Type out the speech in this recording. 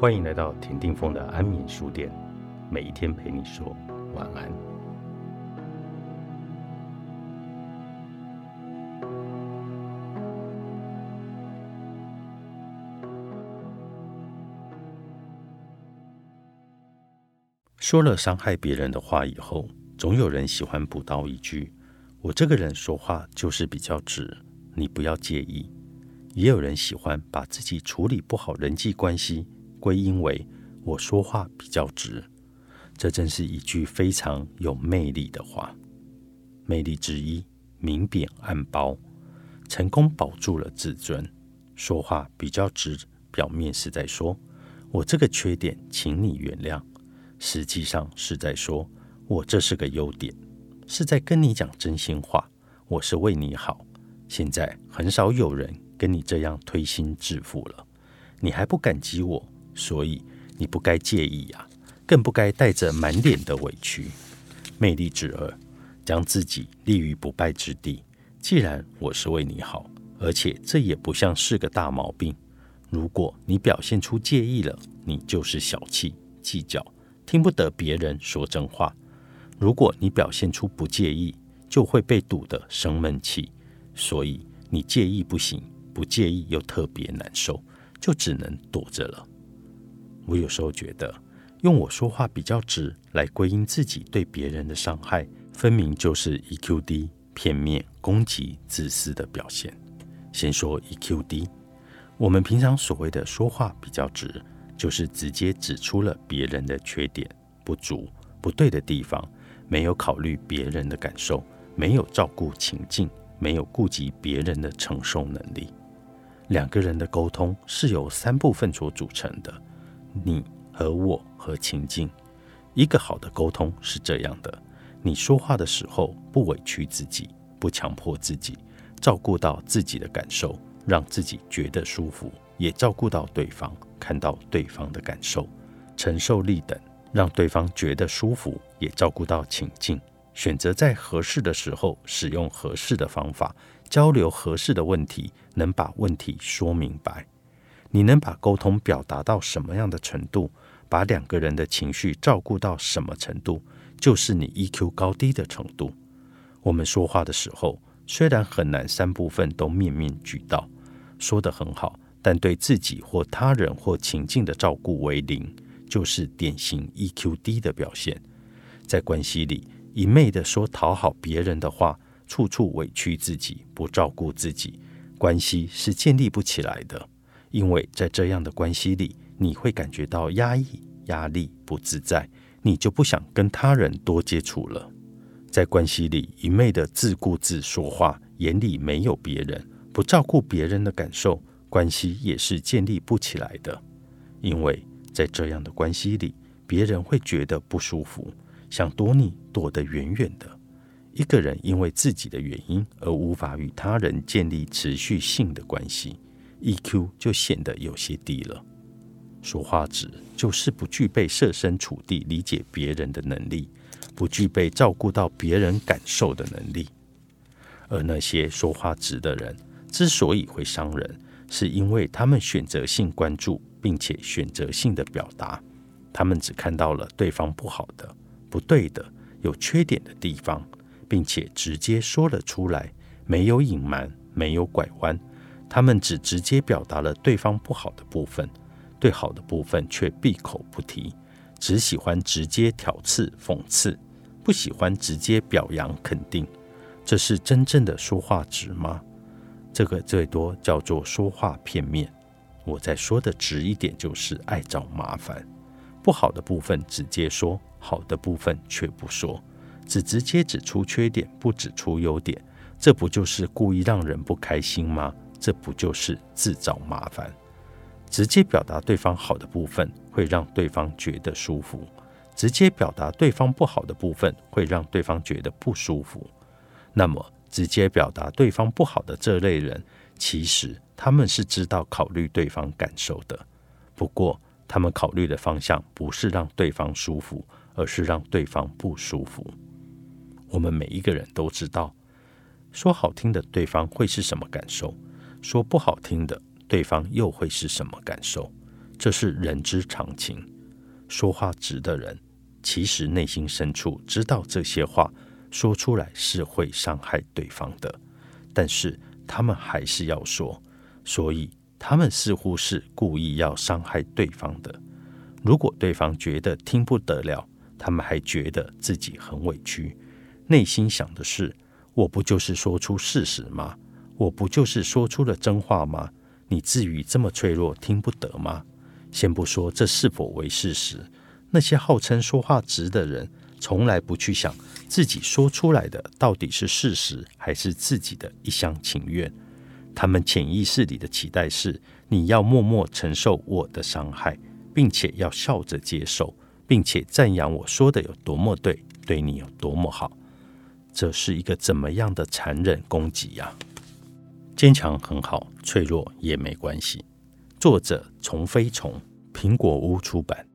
欢迎来到田定峰的安眠书店，每一天陪你说晚安。说了伤害别人的话以后，总有人喜欢补刀一句：“我这个人说话就是比较直，你不要介意。”也有人喜欢把自己处理不好人际关系归因为我说话比较直，这真是一句非常有魅力的话。魅力之一，明贬暗褒，成功保住了自尊。说话比较直，表面是在说我这个缺点，请你原谅，实际上是在说我这是个优点，是在跟你讲真心话。我是为你好。现在很少有人。跟你这样推心置腹了，你还不感激我，所以你不该介意呀，更不该带着满脸的委屈。魅力之二，将自己立于不败之地。既然我是为你好，而且这也不像是个大毛病。如果你表现出介意了，你就是小气、计较，听不得别人说真话。如果你表现出不介意，就会被堵得生闷气。所以你介意不行。不介意又特别难受，就只能躲着了。我有时候觉得，用我说话比较直来归因自己对别人的伤害，分明就是 EQ 低、片面、攻击、自私的表现。先说 EQ 低，我们平常所谓的说话比较直，就是直接指出了别人的缺点、不足、不对的地方，没有考虑别人的感受，没有照顾情境，没有顾及别人的承受能力。两个人的沟通是由三部分所组成的：你和我和情境。一个好的沟通是这样的：你说话的时候不委屈自己，不强迫自己，照顾到自己的感受，让自己觉得舒服，也照顾到对方，看到对方的感受，承受力等，让对方觉得舒服，也照顾到情境。选择在合适的时候使用合适的方法。交流合适的问题，能把问题说明白。你能把沟通表达到什么样的程度，把两个人的情绪照顾到什么程度，就是你 EQ 高低的程度。我们说话的时候，虽然很难三部分都面面俱到，说得很好，但对自己或他人或情境的照顾为零，就是典型 EQ 低的表现。在关系里，一昧的说讨好别人的话。处处委屈自己，不照顾自己，关系是建立不起来的。因为在这样的关系里，你会感觉到压抑、压力、不自在，你就不想跟他人多接触了。在关系里一昧的自顾自说话，眼里没有别人，不照顾别人的感受，关系也是建立不起来的。因为在这样的关系里，别人会觉得不舒服，想躲你，躲得远远的。一个人因为自己的原因而无法与他人建立持续性的关系，EQ 就显得有些低了。说话直就是不具备设身处地理解别人的能力，不具备照顾到别人感受的能力。而那些说话直的人之所以会伤人，是因为他们选择性关注，并且选择性的表达，他们只看到了对方不好的、不对的、有缺点的地方。并且直接说了出来，没有隐瞒，没有拐弯，他们只直接表达了对方不好的部分，对好的部分却闭口不提，只喜欢直接挑刺讽刺，不喜欢直接表扬肯定。这是真正的说话直吗？这个最多叫做说话片面。我在说的直一点，就是爱找麻烦，不好的部分直接说，好的部分却不说。只直接指出缺点，不指出优点，这不就是故意让人不开心吗？这不就是自找麻烦？直接表达对方好的部分，会让对方觉得舒服；直接表达对方不好的部分，会让对方觉得不舒服。那么，直接表达对方不好的这类人，其实他们是知道考虑对方感受的，不过他们考虑的方向不是让对方舒服，而是让对方不舒服。我们每一个人都知道，说好听的对方会是什么感受，说不好听的对方又会是什么感受。这是人之常情。说话直的人，其实内心深处知道这些话说出来是会伤害对方的，但是他们还是要说，所以他们似乎是故意要伤害对方的。如果对方觉得听不得了，他们还觉得自己很委屈，内心想的是：我不就是说出事实吗？我不就是说出了真话吗？你至于这么脆弱听不得吗？先不说这是否为事实，那些号称说话直的人，从来不去想自己说出来的到底是事实还是自己的一厢情愿。他们潜意识里的期待是：你要默默承受我的伤害，并且要笑着接受，并且赞扬我说的有多么对，对你有多么好。这是一个怎么样的残忍攻击呀？坚强很好，脆弱也没关系。作者：虫飞虫，苹果屋出版。